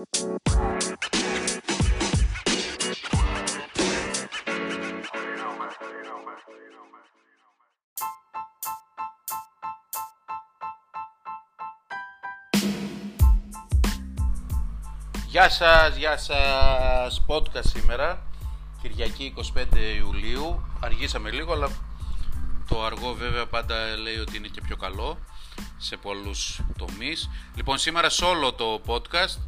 Γεια σας, γεια σας, podcast σήμερα, Κυριακή 25 Ιουλίου, αργήσαμε λίγο αλλά το αργό βέβαια πάντα λέει ότι είναι και πιο καλό σε πολλούς τομείς. Λοιπόν σήμερα σε όλο το podcast,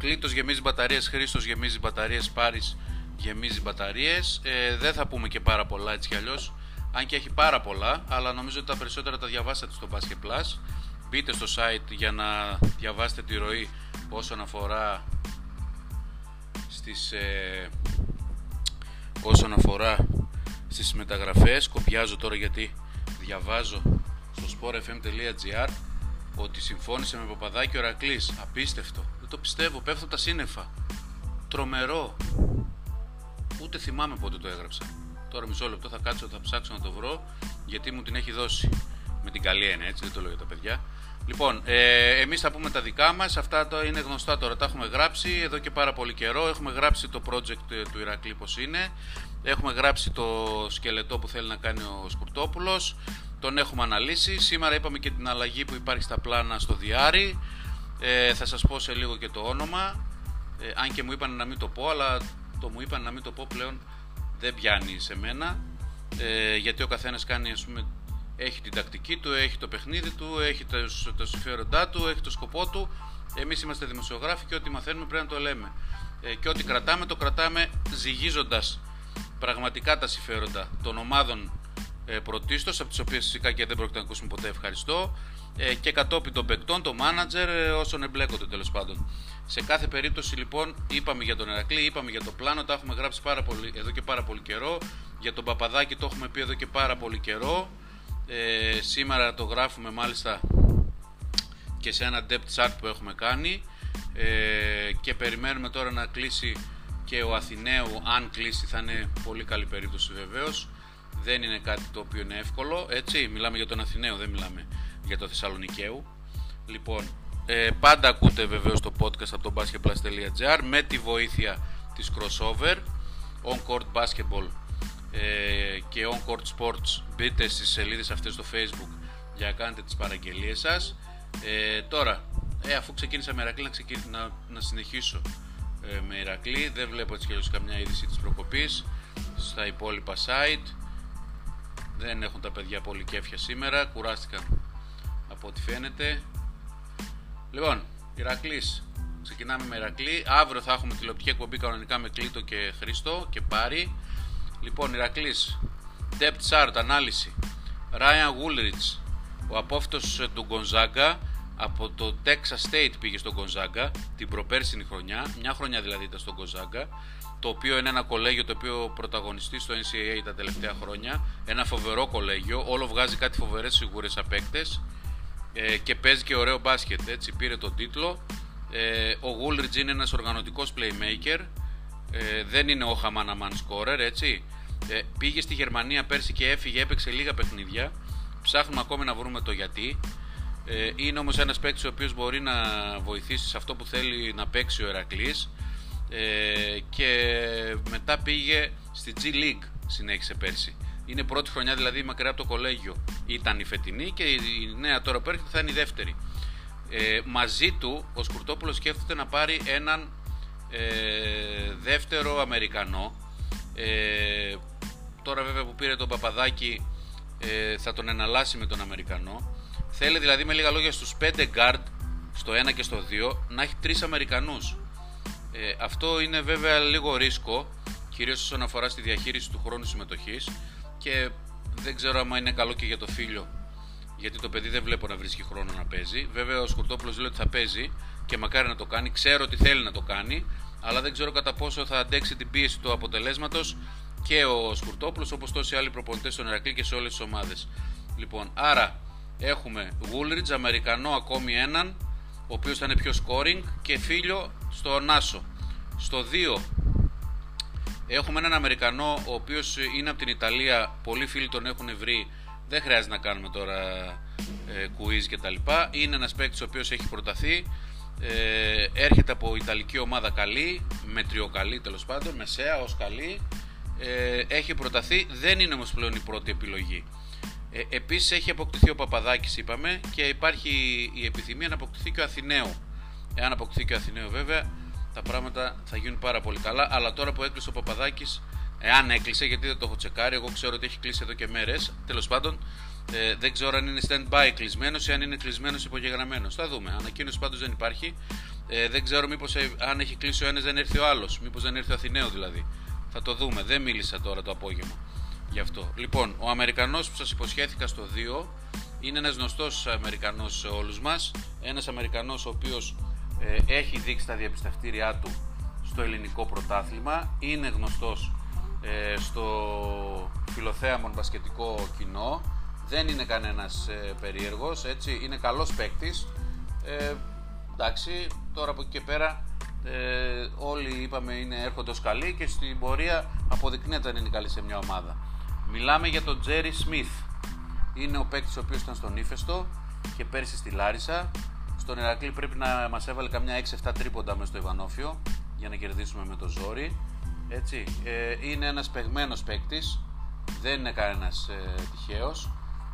Κλήτος γεμίζει μπαταρίες, Χρήστος γεμίζει μπαταρίες, Πάρης γεμίζει μπαταρίες, ε, δεν θα πούμε και πάρα πολλά έτσι κι αλλιώς, αν και έχει πάρα πολλά, αλλά νομίζω ότι τα περισσότερα τα διαβάσατε στο Basket Plus. Μπείτε στο site για να διαβάσετε τη ροή όσον αφορά στις, ε, όσον αφορά στις μεταγραφές. Κοπιάζω τώρα γιατί διαβάζω στο sportfm.gr ότι συμφώνησε με Παπαδάκη ο Ρακλής. Απίστευτο, δεν το πιστεύω, πέφτω τα σύννεφα. Τρομερό. Ούτε θυμάμαι πότε το έγραψα. Τώρα μισό λεπτό θα κάτσω, θα ψάξω να το βρω γιατί μου την έχει δώσει. Με την καλή έννοια έτσι δεν το λέω για τα παιδιά. Λοιπόν, ε, εμείς θα πούμε τα δικά μας, αυτά το είναι γνωστά τώρα, τα έχουμε γράψει εδώ και πάρα πολύ καιρό, έχουμε γράψει το project ε, του Ηρακλή πως είναι, έχουμε γράψει το σκελετό που θέλει να κάνει ο Σκουρτόπουλος, τον έχουμε αναλύσει, σήμερα είπαμε και την αλλαγή που υπάρχει στα πλάνα στο διάρρη, ε, θα σας πω σε λίγο και το όνομα, ε, αν και μου είπαν να μην το πω, αλλά το μου είπαν να μην το πω πλέον δεν πιάνει σε μένα, ε, γιατί ο καθένας κάνει ας πούμε έχει την τακτική του, έχει το παιχνίδι του, έχει τα συμφέροντά του, έχει το σκοπό του. Εμείς είμαστε δημοσιογράφοι και ό,τι μαθαίνουμε πρέπει να το λέμε. Ε, και ό,τι κρατάμε, το κρατάμε ζυγίζοντας πραγματικά τα συμφέροντα των ομάδων ε, πρωτίστως, από τις οποίες φυσικά και δεν πρόκειται να ακούσουμε ποτέ ευχαριστώ, ε, και κατόπιν των παικτών, των μάνατζερ, ε, όσων εμπλέκονται τέλος πάντων. Σε κάθε περίπτωση λοιπόν είπαμε για τον Ερακλή, είπαμε για το πλάνο, τα έχουμε γράψει πάρα πολύ, εδώ και πάρα πολύ καιρό. Για τον Παπαδάκη το έχουμε πει εδώ και πάρα πολύ καιρό. Ε, σήμερα το γράφουμε μάλιστα και σε ένα depth chart που έχουμε κάνει ε, και περιμένουμε τώρα να κλείσει και ο Αθηναίου αν κλείσει θα είναι πολύ καλή περίπτωση βεβαίως δεν είναι κάτι το οποίο είναι εύκολο έτσι μιλάμε για τον Αθηναίο δεν μιλάμε για το Θεσσαλονικαίου. Λοιπόν ε, πάντα ακούτε βεβαίως το podcast από το basketplus.gr με τη βοήθεια της crossover on court basketball ε, και On Court Sports. Μπείτε στις σελίδες αυτές στο facebook για να κάνετε τις παραγγελίες σας. Ε, τώρα ε, αφού ξεκίνησα με Ηρακλή να, να, να συνεχίσω ε, με Ηρακλή. Δεν βλέπω έτσι και καμιά είδηση της προκοπής στα υπόλοιπα site. Δεν έχουν τα παιδιά πολύ κέφια σήμερα. Κουράστηκαν από ό,τι φαίνεται. Λοιπόν Ηρακλής. Ξεκινάμε με Ηρακλή. Αύριο θα έχουμε τηλεοπτική εκπομπή κανονικά με Κλήτο και Χρήστο και Πάρη. Λοιπόν, Ηρακλής, Depth Chart, ανάλυση. Ryan Woolrich, ο απόφυτος ε, του Γκονζάγκα, από το Texas State πήγε στον Γκονζάγκα την προπέρσινη χρονιά, μια χρονιά δηλαδή ήταν στον Γκονζάγκα, το οποίο είναι ένα κολέγιο το οποίο πρωταγωνιστεί στο NCAA τα τελευταία χρόνια, ένα φοβερό κολέγιο, όλο βγάζει κάτι φοβερές σιγούρες απέκτες ε, και παίζει και ωραίο μπάσκετ, έτσι πήρε τον τίτλο. Ε, ο Woolridge είναι ένας οργανωτικός playmaker, ε, δεν είναι ο Χαμάναμαν σκόρερ, έτσι. Ε, πήγε στη Γερμανία πέρσι και έφυγε, έπαιξε λίγα παιχνίδια. Ψάχνουμε ακόμη να βρούμε το γιατί. Ε, είναι όμως ένας παίκτης ο οποίος μπορεί να βοηθήσει σε αυτό που θέλει να παίξει ο Ερακλής ε, και μετά πήγε στη G League συνέχισε πέρσι. Είναι πρώτη χρονιά δηλαδή μακριά από το κολέγιο. Ήταν η φετινή και η νέα. Τώρα που έρχεται θα είναι η δεύτερη. Ε, μαζί του ο Σκουρτόπουλος σκέφτεται να πάρει έναν ε, δεύτερο Αμερικανό. Ε, τώρα βέβαια που πήρε τον Παπαδάκη ε, θα τον εναλλάσει με τον Αμερικανό. Θέλει δηλαδή με λίγα λόγια στους 5 guard στο 1 και στο 2 να έχει 3 Αμερικανούς. Ε, αυτό είναι βέβαια λίγο ρίσκο κυρίως όσον αφορά στη διαχείριση του χρόνου συμμετοχής και δεν ξέρω αν είναι καλό και για το φίλιο γιατί το παιδί δεν βλέπω να βρίσκει χρόνο να παίζει. Βέβαια, ο Σκουρτόπουλος λέει ότι θα παίζει και μακάρι να το κάνει. Ξέρω ότι θέλει να το κάνει, αλλά δεν ξέρω κατά πόσο θα αντέξει την πίεση του αποτελέσματος και ο Σκουρτόπουλος όπως τόσοι άλλοι προπονητές στον Ερακλή και σε όλες τις ομάδες. Λοιπόν, άρα έχουμε Woolridge, Αμερικανό ακόμη έναν, ο οποίος θα είναι πιο scoring και φίλιο στο Νάσο. Στο 2 έχουμε έναν Αμερικανό ο οποίος είναι από την Ιταλία, πολλοί φίλοι τον έχουν βρει δεν χρειάζεται να κάνουμε τώρα ε, quiz και τα λοιπά. Είναι ένας παίκτης ο οποίος έχει προταθεί Ε, έρχεται από Ιταλική ομάδα καλή, μετριοκαλή τέλος πάντων, μεσαία ως καλή. Ε, έχει προταθεί, δεν είναι όμως πλέον η πρώτη επιλογή. Ε, επίσης έχει αποκτηθεί ο Παπαδάκης είπαμε και υπάρχει η επιθυμία να αποκτηθεί και ο Αθηναίου. Εάν αποκτηθεί και ο Αθηναίου βέβαια τα πράγματα θα γίνουν πάρα πολύ καλά. Αλλά τώρα που έκλεισε ο Παπαδάκης, εάν έκλεισε, γιατί δεν το έχω τσεκάρει, εγώ ξέρω ότι έχει κλείσει εδώ και μέρες. Τέλος πάντων, ε, δεν ξέρω αν είναι stand-by κλεισμένος ή αν είναι κλεισμένο υπογεγραμμένος. Θα δούμε. Ανακοίνωση πάντως δεν υπάρχει. Ε, δεν ξέρω μήπως ε, αν έχει κλείσει ο ένας δεν έρθει ο άλλος. Μήπως δεν έρθει ο Αθηναίος δηλαδή. Θα το δούμε. Δεν μίλησα τώρα το απόγευμα γι' αυτό. Λοιπόν, ο Αμερικανός που σας υποσχέθηκα στο 2 είναι ένας γνωστός Αμερικανός σε όλους μας. Ένας Αμερικανός ο οποίος ε, έχει δείξει τα διαπιστευτήριά του στο ελληνικό πρωτάθλημα, είναι γνωστός ε, στο φιλοθέαμον μπασκετικό κοινό, δεν είναι κανένας ε, περίεργος, έτσι, είναι καλός παίκτης. Ε, εντάξει, τώρα από εκεί και πέρα ε, όλοι είπαμε είναι έρχονται ως καλοί και στην πορεία αποδεικνύεται αν είναι καλή σε μια ομάδα. Μιλάμε για τον Τζέρι Σμιθ. Είναι ο παίκτης ο οποίος ήταν στον Ήφεστο και πέρσι στη Λάρισα στον Ηρακλή πρέπει να μας έβαλε καμιά 6-7 τρίποντα μέσα στο Ιβανόφιο για να κερδίσουμε με το ζόρι. Έτσι. Ε, είναι ένας παιγμένο παίκτης, δεν είναι κανένας ε, τυχαίος.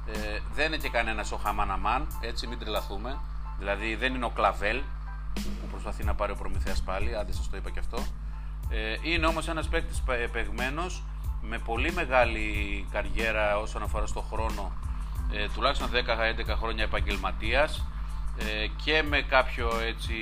Ε, δεν είναι και κανένας ο Χαμαναμάν, έτσι μην τρελαθούμε. Δηλαδή δεν είναι ο Κλαβέλ που προσπαθεί να πάρει ο Προμηθέας πάλι, άντε σας το είπα και αυτό. Ε, είναι όμως ένας παίκτης παιγμένος με πολύ μεγάλη καριέρα όσον αφορά στο χρόνο, ε, τουλάχιστον 10-11 χρόνια επαγγελματίας ε, και με κάποιο έτσι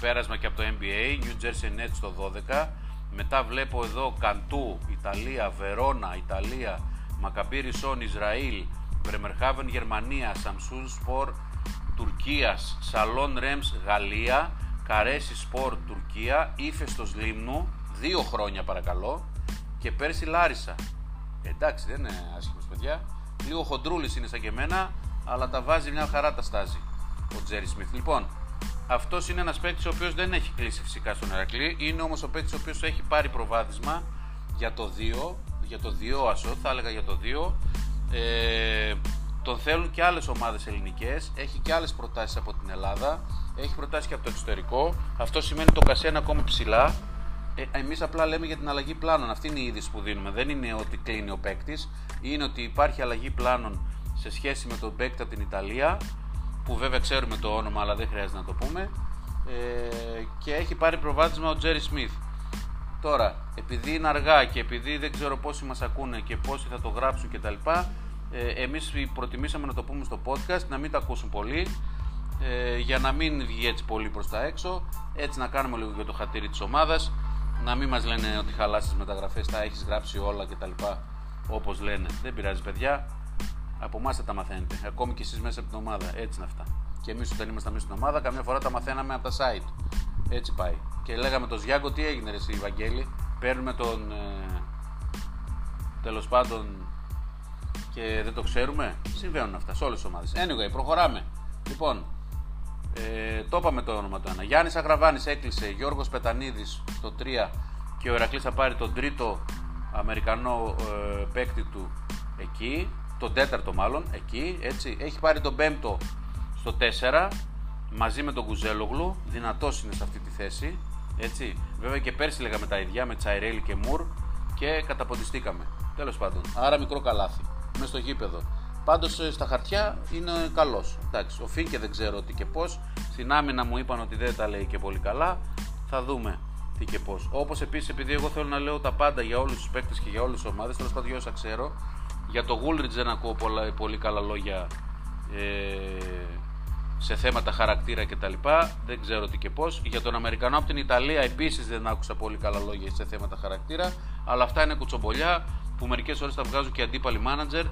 πέρασμα και από το NBA, New Jersey Nets το 12. Μετά βλέπω εδώ Καντού, Ιταλία, Βερόνα, Ιταλία, Μακαμπύρι Σόν, Ισραήλ, Βρεμερχάβεν, Γερμανία, Σαμσούν Σπορ, Τουρκίας, Σαλόν Ρέμς, Γαλλία, Καρέσι Σπορ, Τουρκία, Ήφεστος Λίμνου, δύο χρόνια παρακαλώ, και πέρσι Λάρισα. Εντάξει, δεν είναι άσχημος παιδιά. Λίγο χοντρούλης είναι σαν και εμένα, αλλά τα βάζει μια χαρά τα στάζει ο Τζέρι Σμιθ. Λοιπόν, αυτός είναι ένας παίκτης ο οποίος δεν έχει κλείσει φυσικά στον Ερακλή. Είναι όμως ο παίκτης ο οποίος έχει πάρει προβάδισμα για το 2, για το 2 ασό, θα έλεγα για το 2. Ε, τον θέλουν και άλλες ομάδες ελληνικές. Έχει και άλλες προτάσεις από την Ελλάδα. Έχει προτάσεις και από το εξωτερικό. Αυτό σημαίνει το κασέ είναι ακόμη ψηλά. Ε, Εμείς απλά λέμε για την αλλαγή πλάνων. Αυτή είναι η είδηση που δίνουμε. Δεν είναι ότι κλείνει ο παίκτης. Είναι ότι υπάρχει αλλαγή πλάνων σε σχέση με τον παίκτη από την Ιταλία που βέβαια ξέρουμε το όνομα αλλά δεν χρειάζεται να το πούμε ε, και έχει πάρει προβάδισμα ο Τζέρι Σμιθ. Τώρα, επειδή είναι αργά και επειδή δεν ξέρω πόσοι μας ακούνε και πόσοι θα το γράψουν κτλ. Ε, εμείς προτιμήσαμε να το πούμε στο podcast, να μην το ακούσουν πολύ ε, για να μην βγει έτσι πολύ προς τα έξω έτσι να κάνουμε λίγο για το χατήρι της ομάδας να μην μας λένε ότι χαλάσεις μεταγραφές, τα έχεις γράψει όλα κτλ. Όπως λένε, δεν πειράζει παιδιά, από εμάς θα τα μαθαίνετε. Ακόμη και εσείς μέσα από την ομάδα. Έτσι είναι αυτά. Και εμείς όταν ήμασταν μέσα στην ομάδα, καμιά φορά τα μαθαίναμε από τα site. Έτσι πάει. Και λέγαμε το Ζιάγκο, τι έγινε, ρε, εσύ, Βαγγέλη; Παίρνουμε τον. Ε, Τέλος πάντων. Και δεν το ξέρουμε; Συμβαίνουν αυτά σε όλες τις ομάδες. Anyway, προχωράμε. Λοιπόν, ε, το είπαμε το όνομα του ένα. Γιάννης Αγραβάνης έκλεισε. Γιώργος Πετανίδης στο 3 και ο Ερακλής θα πάρει τον τρίτο Αμερικανό ε, παίκτη του εκεί τον τέταρτο μάλλον, εκεί, έτσι. Έχει πάρει τον πέμπτο στο 4, μαζί με τον Κουζέλογλου, δυνατός είναι σε αυτή τη θέση, έτσι. Βέβαια και πέρσι λέγαμε τα ίδια με Τσαϊρέλ και Μουρ και καταποντιστήκαμε. Τέλος πάντων, άρα μικρό καλάθι, μέσα στο γήπεδο. Πάντως ε, στα χαρτιά είναι καλός. Εντάξει, ο Φίνκε δεν ξέρω τι και πώς. Στην άμυνα μου είπαν ότι δεν τα λέει και πολύ καλά. Θα δούμε τι και πώς. Όπως επίσης επειδή εγώ θέλω να λέω τα πάντα για όλους τους παίκτες και για όλες τις ομάδες, τέλος πάντων για όσα ξέρω, για το Γούλριτς δεν ακούω πολλά, πολύ καλά λόγια ε, σε θέματα χαρακτήρα κτλ. Δεν ξέρω τι και πώς. Για τον Αμερικανό από την Ιταλία επίσης δεν άκουσα πολύ καλά λόγια σε θέματα χαρακτήρα. Αλλά αυτά είναι κουτσομπολιά που μερικές φορές τα βγάζουν και αντίπαλοι μάνατζερ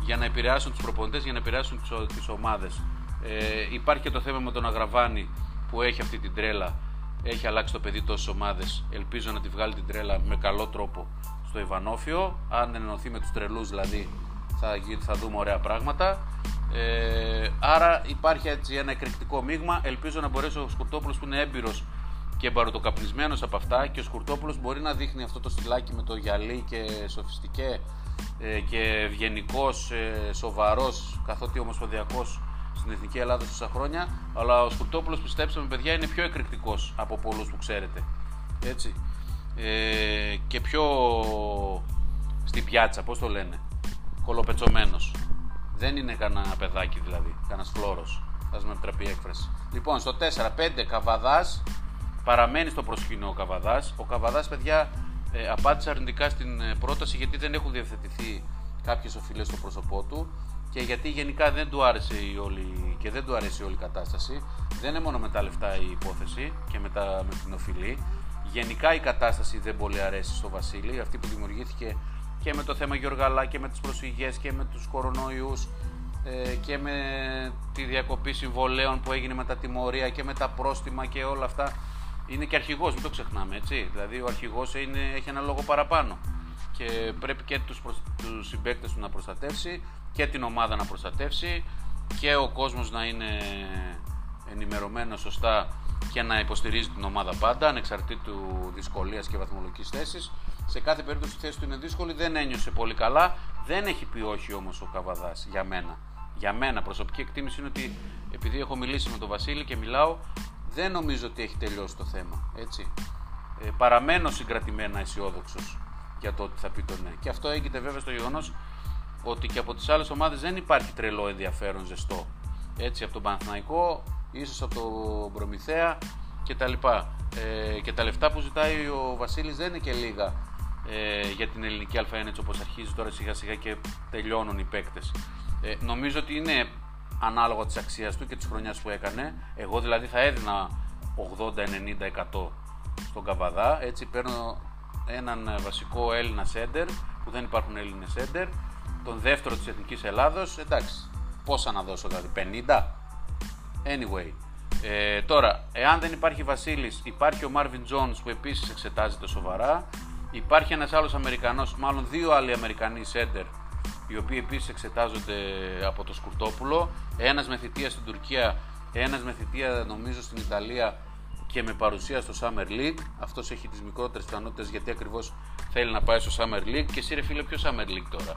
για να επηρεάσουν τους προπονητές, για να επηρεάσουν τις ομάδες. Ε, υπάρχει και το θέμα με τον Αγραβάνη που έχει αυτή την τρέλα. Έχει αλλάξει το παιδί τόσες ομάδες. Ελπίζω να τη βγάλει την τρέλα με καλό τρόπο στο Ιβανόφιο. Αν ενωθεί με τους τρελούς δηλαδή θα, θα δούμε ωραία πράγματα. Ε, άρα υπάρχει έτσι ένα εκρηκτικό μείγμα. Ελπίζω να μπορέσει ο Σκουρτόπουλος που είναι έμπειρος και μπαρουτοκαπνισμένος από αυτά και ο Σκουρτόπουλος μπορεί να δείχνει αυτό το στυλάκι με το γυαλί και σοφιστικέ ε, και ευγενικός, ε, σοβαρός καθότι ομοσπονδιακός στην Εθνική Ελλάδα τόσα χρόνια. Αλλά ο Σκουρτόπουλος, πιστέψτε με, παιδιά, είναι πιο εκρηκτικός από πολλούς που ξέρετε. Έτσι. Ε, και πιο στην πιάτσα, πώς το λένε. Κολοπετσωμένος. Δεν είναι κανένα παιδάκι δηλαδή, κανένας φλόρος. Θα με επιτραπεί η έκφραση. Λοιπόν, στο 4-5 Καβαδάς παραμένει στο προσκήνιο ο Καβαδάς. Ο Καβαδάς, παιδιά, ε, απάντησε αρνητικά στην ε, πρόταση γιατί δεν έχουν διευθετηθεί κάποιες οφειλές στο πρόσωπό του και γιατί γενικά δεν του άρεσε η όλη, και δεν του άρεσε η όλη κατάσταση. Δεν είναι μόνο με τα λεφτά η υπόθεση και με, τα, με την οφειλή. Γενικά η κατάσταση δεν πολύ αρέσει στο Βασίλη, αυτή που δημιουργήθηκε και με το θέμα Γιωργαλά και με τις προσφυγές και με τους κορονοϊούς ε, και με τη διακοπή συμβολέων που έγινε με τα τιμωρία και με τα πρόστιμα και όλα αυτά. Είναι και αρχηγός, μην το ξεχνάμε έτσι. Δηλαδή ο αρχηγός έχει ένα λόγο παραπάνω και πρέπει και τους, προσ... τους συμπαίκτες του να προστατεύσει και την ομάδα να προστατεύσει και ο κόσμος να είναι ενημερωμένο σωστά και να υποστηρίζει την ομάδα πάντα, ανεξαρτήτου δυσκολίας και βαθμολογικής θέσης. Σε κάθε περίπτωση η θέση του είναι δύσκολη, δεν ένιωσε πολύ καλά, δεν έχει πει όχι όμως ο Καβαδάς για μένα. Για μένα προσωπική εκτίμηση είναι ότι επειδή έχω μιλήσει με τον Βασίλη και μιλάω, δεν νομίζω ότι έχει τελειώσει το θέμα. Έτσι. Ε, παραμένω συγκρατημένα αισιόδοξος για το ότι θα πει το ναι. Και αυτό έγκυται βέβαια στο γεγονός ότι και από τις άλλες ομάδες δεν υπάρχει τρελό ενδιαφέρον ζεστό. Έτσι, από τον Παναθηναϊκό, ίσως από τον Προμηθέα κτλ. Ε, και τα λεφτά που ζητάει ο Βασίλης δεν είναι και λίγα ε, για την ελληνική Α1 έτσι όπως αρχίζει τώρα σιγά σιγά και τελειώνουν οι παίκτες. Ε, νομίζω ότι είναι ανάλογα της αξίας του και της χρονιάς που έκανε. Εγώ δηλαδή θα έδινα 80-90% στον Καβαδά. Έτσι παίρνω έναν βασικό Έλληνα σέντερ που δεν υπάρχουν Έλληνες σέντερ. Τον δεύτερο της Εθνικής Ελλάδος. Εντάξει, πόσα να δώσω δηλαδή, 50? Anyway, ε, τώρα, εάν δεν υπάρχει Βασίλης, υπάρχει ο Μάρβιν Jones που επίσης εξετάζεται σοβαρά. Υπάρχει ένας άλλος Αμερικανός, μάλλον δύο άλλοι Αμερικανοί σέντερ, οι οποίοι επίσης εξετάζονται από το Σκουρτόπουλο. Ένας με θητεία στην Τουρκία, ένας με θητεία νομίζω στην Ιταλία και με παρουσία στο Summer League. Αυτός έχει τις μικρότερες πιθανότητες γιατί ακριβώς θέλει να πάει στο Summer League. Και εσύ ρε φίλε ποιο Summer League τώρα;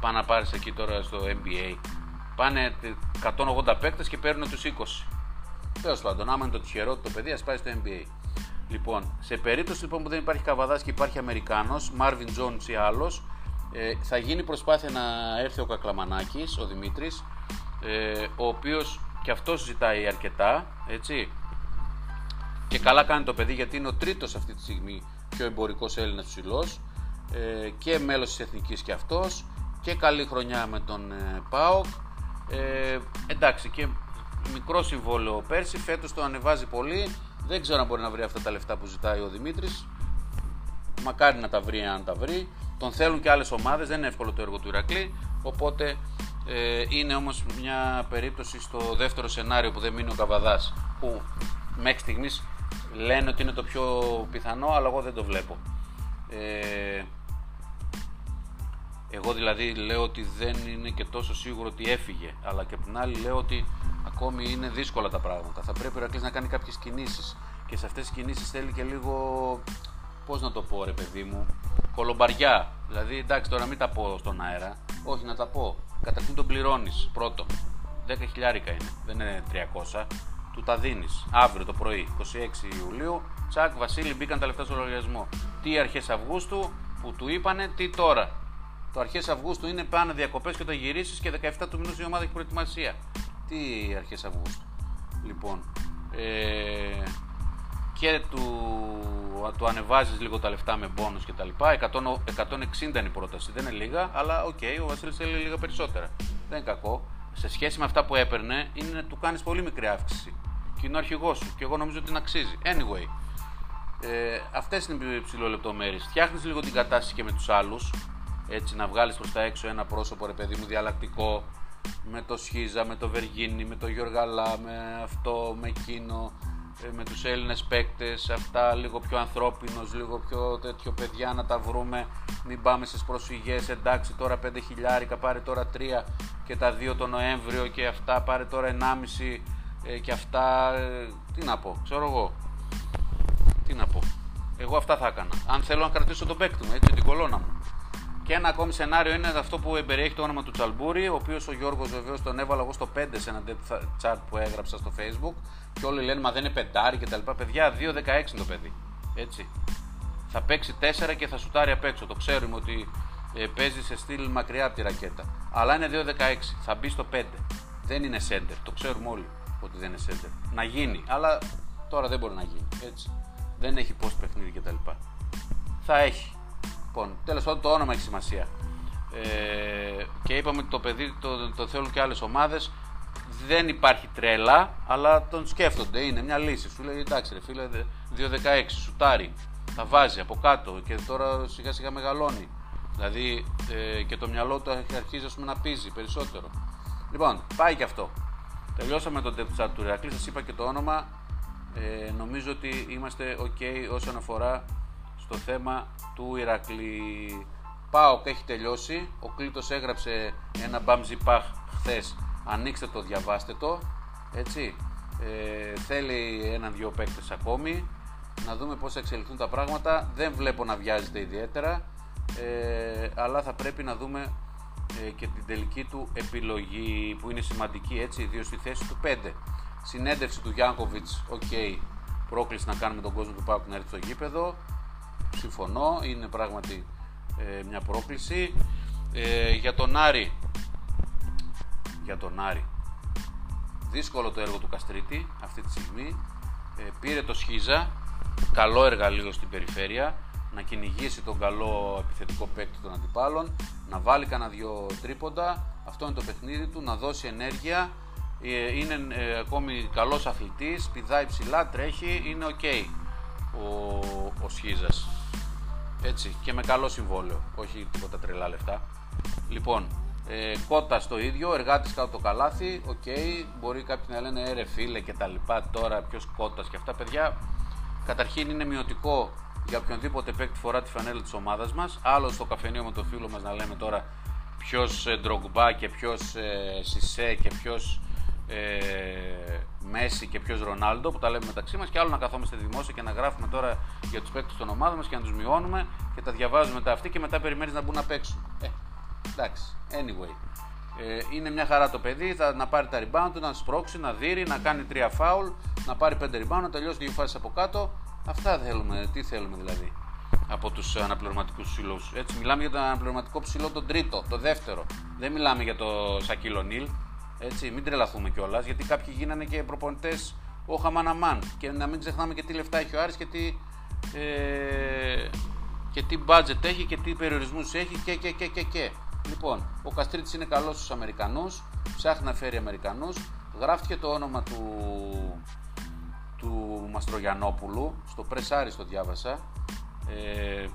Πάνε να πάρεις εκεί τώρα στο NBA. Πάνε 180 παίκτες και παίρνουν τους 20. Τέλος πάντων, άμα είναι το τυχερό το παιδί, ας πάει στο NBA. Λοιπόν, σε περίπτωση λοιπόν, που δεν υπάρχει Καβαδάς και υπάρχει Αμερικάνος, Marvin Jones ή άλλος, ε, θα γίνει προσπάθεια να έρθει ο Κακλαμανάκης, ο Δημήτρης, ε, ο οποίος και αυτός ζητάει αρκετά, έτσι. Και καλά κάνει το παιδί γιατί είναι ο τρίτος αυτή τη στιγμή πιο εμπορικός Έλληνας ψηλός ε, και μέλος της Εθνικής και αυτός και καλή χρονιά με τον ε, ΠΑΟΚ. Ε, εντάξει, και μικρό συμβόλαιο πέρσι, φέτος το ανεβάζει πολύ. Δεν ξέρω αν μπορεί να βρει αυτά τα λεφτά που ζητάει ο Δημήτρης. Μακάρι να τα βρει αν τα βρει. Τον θέλουν και άλλες ομάδες, δεν είναι εύκολο το έργο του Ηρακλή. Οπότε ε, είναι όμως μια περίπτωση στο δεύτερο σενάριο που δεν μείνει ο Καβαδάς. Που μέχρι στιγμής λένε ότι είναι το πιο πιθανό, αλλά εγώ δεν το βλέπω. Ε, εγώ δηλαδή λέω ότι δεν είναι και τόσο σίγουρο ότι έφυγε, αλλά και από την άλλη λέω ότι ακόμη είναι δύσκολα τα πράγματα. Θα πρέπει ο Ηρακλής να κάνει κάποιες κινήσεις και σε αυτές τις κινήσεις θέλει και λίγο, πώς να το πω ρε παιδί μου, κολομπαριά. Δηλαδή εντάξει τώρα μην τα πω στον αέρα, όχι να τα πω. Καταρχήν τον πληρώνεις πρώτο. 10 χιλιάρικα είναι, δεν είναι 300. Του τα δίνεις αύριο το πρωί, 26 Ιουλίου. Τσακ, Βασίλη, μπήκαν τα λεφτά στο λογαριασμό. Τι αρχές Αυγούστου που του είπανε, τι τώρα. Το αρχές Αυγούστου είναι πάνε διακοπές και το γυρίσεις και 17 του μηνός η ομάδα έχει προετοιμασία. Τι αρχές Αυγούστου. Λοιπόν, ε, και του, του ανεβάζεις λίγο τα λεφτά με μπόνους και τα λοιπά. 160 είναι η πρόταση, δεν είναι λίγα, αλλά ok, okay, ο Βασίλης θέλει λίγα περισσότερα. Δεν είναι κακό. Σε σχέση με αυτά που έπαιρνε, είναι του κάνεις πολύ μικρή αύξηση. Και είναι ο αρχηγός σου. Και εγώ νομίζω ότι την αξίζει. Anyway, ε, αυτές είναι οι ψιλολεπτομέρειες. Φτιάχνεις λίγο την κατάσταση και με τους άλλους έτσι να βγάλεις προς τα έξω ένα πρόσωπο ρε παιδί μου διαλλακτικό με το Σχίζα, με το Βεργίνη, με το Γιωργαλά, με αυτό, με εκείνο, ε, με τους Έλληνες παίκτες, αυτά λίγο πιο ανθρώπινος, λίγο πιο τέτοιο παιδιά να τα βρούμε, μην πάμε στις προσφυγές, εντάξει τώρα 5 χιλιάρικα, πάρε τώρα 3 και τα 2 το Νοέμβριο και αυτά, πάρε τώρα 1,5 ε, και αυτά, ε, τι να πω, ξέρω εγώ, τι να πω. Εγώ αυτά θα έκανα. Αν θέλω να κρατήσω τον παίκτη μου, έτσι, την κολόνα μου. Και ένα ακόμη σενάριο είναι αυτό που περιέχει το όνομα του Τσαλμπούρη, ο οποίος ο Γιώργος βεβαίως τον έβαλα εγώ στο 5 σε ένα chat που έγραψα στο facebook. Και όλοι λένε Μα δεν είναι πεντάρι κτλ. Παιδιά, 2-16 είναι το παιδί. Έτσι. Θα παίξει 4 και θα σουτάρει απ' έξω. Το ξέρουμε ότι ε, παίζει σε στυλ μακριά από τη ρακέτα. Αλλά είναι 2-16. Θα μπει στο 5. Δεν είναι center. Το ξέρουμε όλοι ότι δεν είναι center. Να γίνει. Αλλά τώρα δεν μπορεί να γίνει. Έτσι. Δεν έχει πώ παιχνίδι κτλ. Θα έχει. Λοιπόν, τέλος πάντων το όνομα έχει σημασία. Ε, και είπαμε ότι το παιδί το, το θέλουν και άλλες ομάδες. Δεν υπάρχει τρέλα, αλλά τον σκέφτονται. Είναι μια λύση. Σου λέει εντάξει, ρε φίλε, 2-16, σουτάρει. Θα βάζει από κάτω και τώρα σιγά σιγά μεγαλώνει. Δηλαδή ε, και το μυαλό του αρχίζει πούμε, να πίζει περισσότερο. Λοιπόν, πάει και αυτό. Τελειώσαμε τον depth chat του Ρεακλή, σας είπα και το όνομα. Ε, νομίζω ότι είμαστε ok όσον αφορά στο θέμα του Ηρακλή. Πάω και έχει τελειώσει. Ο Κλήτος έγραψε ένα μπαμζι παχ χθες. Ανοίξτε το, διαβάστε το. Έτσι. Ε, θέλει ένα-δυο παίκτες ακόμη. Να δούμε πώς θα εξελιχθούν τα πράγματα. Δεν βλέπω να βιάζεται ιδιαίτερα. Ε, αλλά θα πρέπει να δούμε ε, και την τελική του επιλογή που είναι σημαντική έτσι, ιδίως στη θέση του 5. Συνέντευξη του Γιάνκοβιτς, ok, okay, πρόκληση να κάνουμε τον κόσμο του ΠΑΟΚ να έρθει στο γήπεδο συμφωνώ, είναι πράγματι ε, μια πρόκληση. Ε, για τον Άρη, για τον Άρη, δύσκολο το έργο του Καστρίτη αυτή τη στιγμή. Ε, πήρε το Σχίζα, καλό εργαλείο στην περιφέρεια, να κυνηγήσει τον καλό επιθετικό παίκτη των αντιπάλων, να βάλει κανένα δυο τρίποντα, αυτό είναι το παιχνίδι του, να δώσει ενέργεια, είναι ακόμη καλός αθλητής, πηδάει ψηλά, τρέχει, είναι ok ο, ο Σχίζας. Έτσι, και με καλό συμβόλαιο, όχι τίποτα τρελά λεφτά. Λοιπόν, ε, Κόττας το ίδιο, εργάτης κάτω το καλάθι. Ok, okay, μπορεί κάποιοι να λένε ε ρε, ε, φίλε και τα λοιπά. Τώρα ποιος Κόττας και αυτά, παιδιά. Καταρχήν είναι μειωτικό για οποιονδήποτε παίκτη φορά τη φανέλα της ομάδας μας. Άλλο στο καφενείο με το φίλο μας να λέμε τώρα ποιος ε, ντρογκμπά και ποιος ε, Σισε και ποιος ε, Μέση και ποιος Ρονάλντο που τα λέμε μεταξύ μας και άλλο να καθόμαστε δημόσια και να γράφουμε τώρα για τους παίκτες των ομάδων μας και να τους μειώνουμε και τα διαβάζουμε τα αυτοί και μετά περιμένεις να μπουν να παίξουν. Ε, εντάξει, anyway. Ε, είναι μια χαρά το παιδί, θα, να πάρει τα rebound, να σπρώξει, να δει, να κάνει τρία foul, να πάρει πέντε rebound, να τελειώσει δύο φάσεις από κάτω. Αυτά θέλουμε, τι θέλουμε δηλαδή από τους αναπληρωματικούς ψηλούς. Έτσι, μιλάμε για τον αναπληρωματικό ψηλό τον τρίτο, το δεύτερο. Δεν μιλάμε για το Σακύλο Νίλ. Έτσι, μην τρελαθούμε κιόλας, γιατί κάποιοι γίνανε και προπονητές ο Χαμαναμάν. Και να μην ξεχνάμε και τι λεφτά έχει ο Άρης και τι, ε, και τι budget έχει και τι περιορισμούς έχει και, και, και, και, και. Λοιπόν, ο Καστρίτης είναι καλός στους Αμερικανούς, ψάχνει να φέρει Αμερικανούς. Γράφτηκε το όνομα του, του Μαστρογιανόπουλου, στο Πρεσάρι το διάβασα. Ε,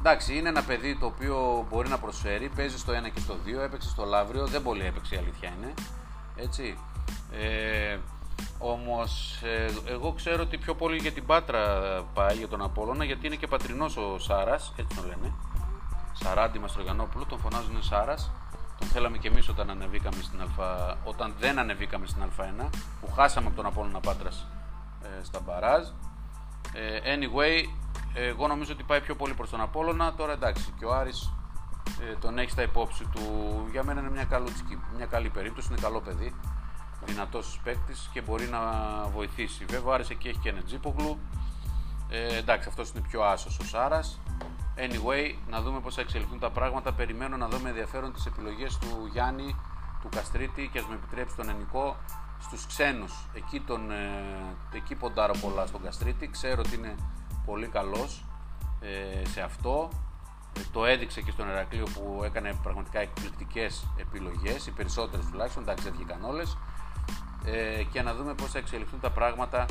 Εντάξει, είναι ένα παιδί το οποίο μπορεί να προσφέρει, παίζει στο 1 και στο 2, έπαιξε στο Λαύριο, δεν πολύ έπαιξε η αλήθεια είναι. Έτσι. Ε, Όμως, ε, εγώ ξέρω ότι πιο πολύ για την Πάτρα πάει για τον Απόλλωνα γιατί είναι και πατρινός ο Σάρας, έτσι τον λένε. Σαράντι Μαστρογιανόπουλο, τον φωνάζουν Σάρας. Τον θέλαμε και εμείς όταν, ανεβήκαμε στην Α, όταν δεν ανεβήκαμε στην Α1, που χάσαμε από τον Απόλλωνα Πάτρας ε, στα μπαράζ. Ε, anyway, εγώ νομίζω ότι πάει πιο πολύ προς τον Απόλλωνα. Τώρα εντάξει, και ο Άρης ε, τον έχεις στα υπόψη του. Για μένα είναι μια, καλούτσικη, μια καλή περίπτωση, είναι καλό παιδί. Δυνατός παίκτης και μπορεί να βοηθήσει. Βέβαια, ο Άρης εκεί έχει και ένα τζίπογλου. Ε, εντάξει, αυτός είναι πιο άσος ο Σάρας. Anyway, να δούμε πώς θα εξελιχθούν τα πράγματα. Περιμένω να δω με ενδιαφέρον τις επιλογές του Γιάννη, του Καστρίτη και ας με επιτρέψει τον Ενικό στους ξένους. Εκεί, τον, ε, εκεί ποντάρω πολλά στον Καστρίτη. Ξέρω ότι είναι πολύ καλός ε, σε αυτό. Ε, το έδειξε και στον Ερακλείο που έκανε πραγματικά εκπληκτικές επιλογές, οι περισσότερες τουλάχιστον, εντάξει δεν βγήκαν όλες. Ε, και να δούμε πώς θα εξελιχθούν τα πράγματα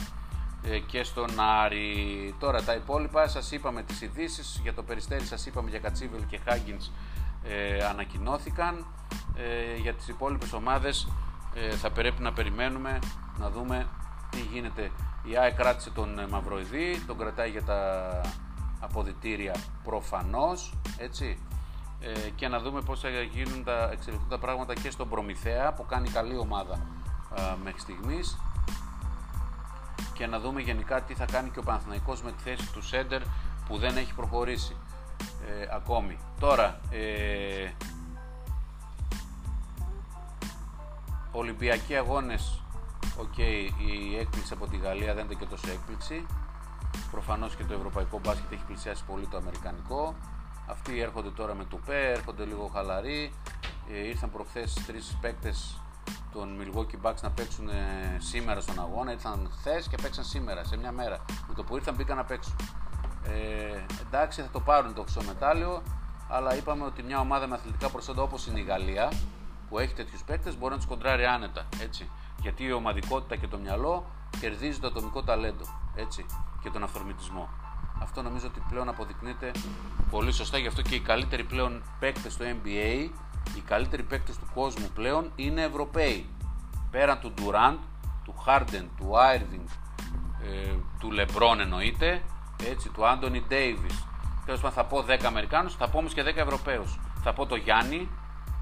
ε, και στον Άρη. Τώρα τα υπόλοιπα, σας είπαμε τις ειδήσεις για το Περιστέρι, σας είπαμε για Κατσίβελ και Χάγκινς ε, ανακοινώθηκαν. Ε, για τις υπόλοιπες ομάδες ε, θα πρέπει να περιμένουμε να δούμε τι γίνεται. Η ΑΕ κράτησε τον ε, Μαυροειδή, τον κρατάει για τα αποδητήρια προφανώς, έτσι. Ε, και να δούμε πώς θα γίνουν τα, εξελιχθούν τα πράγματα και στον Προμηθέα που κάνει καλή ομάδα μέχρι στιγμής και να δούμε γενικά τι θα κάνει και ο Παναθηναϊκός με τη θέση του σέντερ που δεν έχει προχωρήσει. ε, ακόμη. Τώρα, ε, Ολυμπιακοί αγώνες, οκ, η έκπληξη από τη Γαλλία δεν ήταν και τόσο έκπληξη. Προφανώς και το ευρωπαϊκό μπάσκετ έχει πλησιάσει πολύ το αμερικανικό. Αυτοί έρχονται τώρα με τουπέ, έρχονται λίγο χαλαροί. Ε, ήρθαν προχθές τρεις παίκτες των Milwaukee Bucks να παίξουν σήμερα στον αγώνα. Ήρθαν χθες και παίξαν σήμερα, σε μια μέρα. Με το που ήρθαν μπήκαν να παίξουν. Ε, εντάξει, θα το πάρουν το ξωμετάλλιο, αλλά είπαμε ότι μια ομάδα με αθλητικά προσόντα όπως είναι η Γαλλία, που έχει τέτοιους παίκτες, μπορεί να τους κοντράρει άνετα. Έτσι. Γιατί η ομαδικότητα και το μυαλό κερδίζει το ατομικό ταλέντο έτσι, και τον αυθορμητισμό. Αυτό νομίζω ότι πλέον αποδεικνύεται πολύ σωστά, γι' αυτό και οι καλύτεροι πλέον παίκτες στο NBA οι καλύτεροι παίκτες του κόσμου πλέον είναι Ευρωπαίοι. Πέραν του Durant, του Harden, του Irving, ε, του LeBron εννοείται, έτσι, του Anthony Davis. Τέλος πάντων θα πω 10 Αμερικάνους, θα πω όμως και 10 Ευρωπαίους. Θα πω το Γιάννη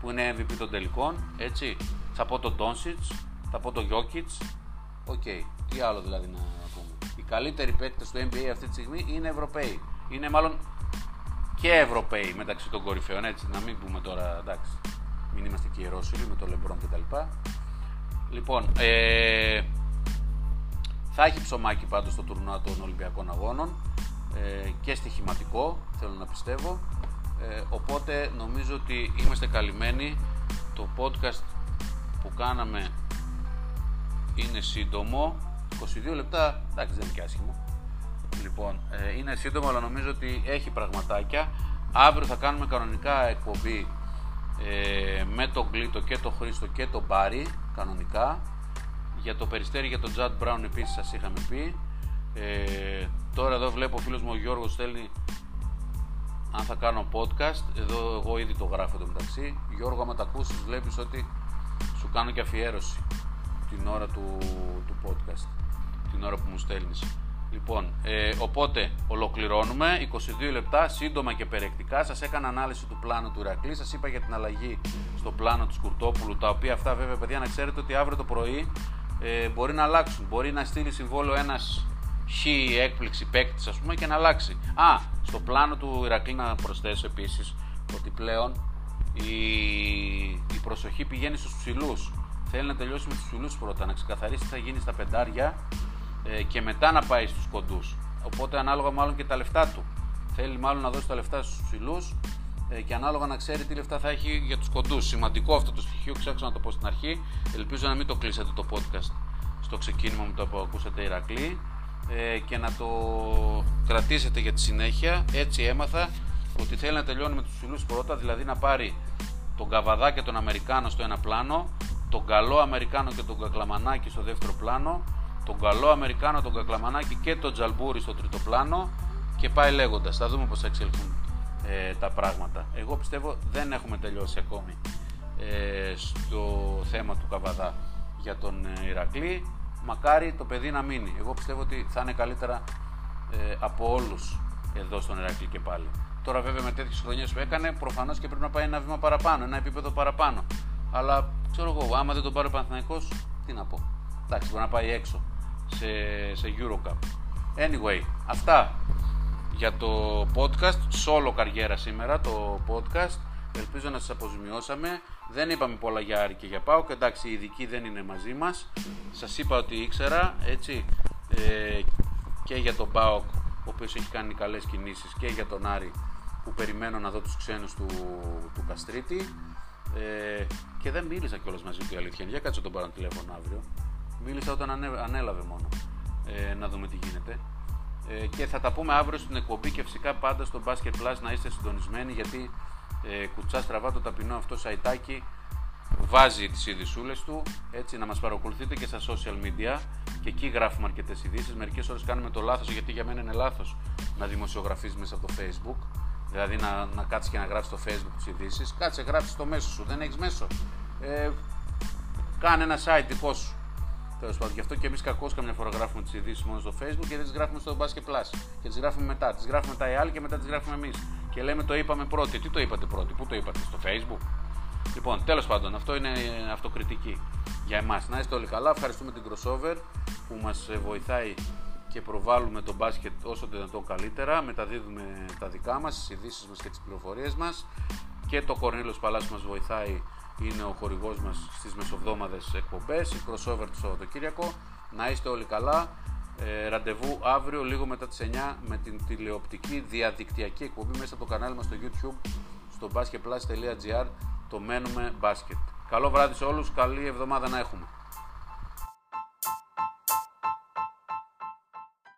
που είναι MVP των τελικών, έτσι. Θα πω το Doncic, θα πω το Jokic. Ok, okay. τι άλλο δηλαδή να πούμε. Οι καλύτεροι παίκτες του NBA αυτή τη στιγμή είναι Ευρωπαίοι. Είναι μάλλον και Ευρωπαίοι μεταξύ των κορυφαίων, έτσι, να μην πούμε τώρα, εντάξει, μην είμαστε και ιερόσιλοι με το Λεμπρόν κτλ. Λοιπόν, ε, θα έχει ψωμάκι πάντως στο τουρνουά των Ολυμπιακών Αγώνων ε, και στοιχηματικό, θέλω να πιστεύω. Ε, οπότε νομίζω ότι είμαστε καλυμμένοι. Το podcast που κάναμε είναι σύντομο, 22 λεπτά, εντάξει δεν είναι και άσχημο. Λοιπόν, ε, είναι σύντομο, αλλά νομίζω ότι έχει πραγματάκια. Αύριο θα κάνουμε κανονικά εκπομπή ε, με τον Γκλίτο και τον Χρήστο και τον Μπάρι, κανονικά. Για το Περιστέρι, για τον Τζατ Μπράουν επίσης σας είχαμε πει. Ε, τώρα εδώ βλέπω ο φίλος μου ο Γιώργος στέλνει αν θα κάνω podcast. Εδώ εγώ ήδη το γράφω το μεταξύ. Γιώργο, άμα τα ακούσεις βλέπεις ότι σου κάνω και αφιέρωση την ώρα του, του podcast. Την ώρα που μου στέλνεις. Λοιπόν, ε, οπότε ολοκληρώνουμε 22 λεπτά, σύντομα και περιεκτικά. Σας έκανα ανάλυση του πλάνου του Ηρακλή. Σας είπα για την αλλαγή στο πλάνο του Σκουρτόπουλου. Τα οποία αυτά, βέβαια, παιδιά, να ξέρετε ότι αύριο το πρωί ε, μπορεί να αλλάξουν. Μπορεί να στείλει συμβόλαιο ένας χ έκπληξη παίκτης, ας πούμε, και να αλλάξει. Α, στο πλάνο του Ηρακλή να προσθέσω επίσης ότι πλέον η, η προσοχή πηγαίνει στους ψηλούς. Θέλει να τελειώσει με τους ψηλούς πρώτα, να ξεκαθαρίσει τι θα γίνει στα πεντάρια ε, και μετά να πάει στους κοντούς. Οπότε ανάλογα μάλλον και τα λεφτά του. Θέλει μάλλον να δώσει τα λεφτά στους ψηλούς ε, και ανάλογα να ξέρει τι λεφτά θα έχει για τους κοντούς. Σημαντικό αυτό το στοιχείο, ξέχασα να το πω στην αρχή. Ελπίζω να μην το κλείσατε το podcast στο ξεκίνημα με το που ακούσατε Ηρακλή ε, και να το κρατήσετε για τη συνέχεια. Έτσι έμαθα ότι θέλει να τελειώνει με τους ψηλούς πρώτα, δηλαδή να πάρει τον Καβαδά και τον Αμερικάνο στο ένα πλάνο, τον καλό Αμερικάνο και τον Κακλαμανάκη στο δεύτερο πλάνο τον καλό Αμερικάνο, τον Κακλαμανάκη και τον Τζαλμπούρι στο τρίτο πλάνο και πάει λέγοντας. Θα δούμε πώς θα εξελιχθούν ε, τα πράγματα. Εγώ πιστεύω δεν έχουμε τελειώσει ακόμη ε, στο θέμα του Καβαδά για τον ε, Ηρακλή. Μακάρι το παιδί να μείνει. Εγώ πιστεύω ότι θα είναι καλύτερα ε, από όλους εδώ στον Ηρακλή και πάλι. Τώρα, βέβαια, με τέτοιες χρονιές που έκανε, προφανώς και πρέπει να πάει ένα βήμα παραπάνω, ένα επίπεδο παραπάνω. Αλλά ξέρω εγώ, άμα δεν τον πάρει ο Παναθηναϊκός, τι να πω. Εντάξει, μπορεί να πάει έξω σε, σε Eurocup. Anyway, αυτά για το podcast, solo καριέρα σήμερα το podcast. Ελπίζω να σας αποζημιώσαμε. Δεν είπαμε πολλά για Άρη και για Πάο και εντάξει οι ειδικοί δεν είναι μαζί μας. Σας είπα ότι ήξερα, έτσι, ε, και για τον Πάο ο οποίος έχει κάνει καλές κινήσεις και για τον Άρη που περιμένω να δω τους ξένους του, του Καστρίτη. Ε, και δεν μίλησα κιόλας μαζί του η αλήθεια. Για κάτσε τον πάρω τηλέφωνο αύριο. Μίλησα όταν ανέλαβε μόνο. Ε, να δούμε τι γίνεται. Ε, και θα τα πούμε αύριο στην εκπομπή και φυσικά πάντα στο Basket Plus να είστε συντονισμένοι γιατί ε, κουτσά στραβά το ταπεινό αυτό σαϊτάκι βάζει τις ειδισούλες του έτσι να μας παρακολουθείτε και στα social media. Και εκεί γράφουμε αρκετές ειδήσεις. Μερικές ώρες κάνουμε το λάθος γιατί για μένα είναι λάθος να δημοσιογραφείς μέσα από το facebook. Δηλαδή να, να κάτσεις και να γράψεις στο facebook τις ειδήσεις. κάτσε γράψεις το μέσο σου, δεν έχεις μέσο. Ε, κάνε ένα site δικό σου Τέλος πάντων, γι' αυτό και εμείς κακώς καμιά φορά γράφουμε τις ειδήσεις μόνο στο Facebook και δεν τις γράφουμε στο Basket Plus. Και τις γράφουμε μετά. Τις γράφουμε μετά οι άλλοι και μετά τις γράφουμε εμείς. Και λέμε το είπαμε πρώτοι. Τι το είπατε πρώτοι, πού το είπατε, στο Facebook; Λοιπόν, τέλος πάντων, αυτό είναι αυτοκριτική για εμάς. Να είστε όλοι καλά. Ευχαριστούμε την Crossover που μας βοηθάει και προβάλλουμε τον μπάσκετ όσο το δυνατόν καλύτερα. Μεταδίδουμε τα δικά μας, τις ειδήσεις μας και τις πληροφορίες μας. Και το Κορνίλος Παλάς μας βοηθάει, είναι ο χορηγός μας στις μεσοβδόμαδες εκπομπές, η crossover του Σαββατοκύριακο. Να είστε όλοι καλά. Ε, ραντεβού αύριο λίγο μετά τις 9 με την τηλεοπτική διαδικτυακή εκπομπή μέσα από το κανάλι μας στο YouTube στο basketplus.gr το μένουμε μπάσκετ. Καλό βράδυ σε όλους, καλή εβδομάδα να έχουμε.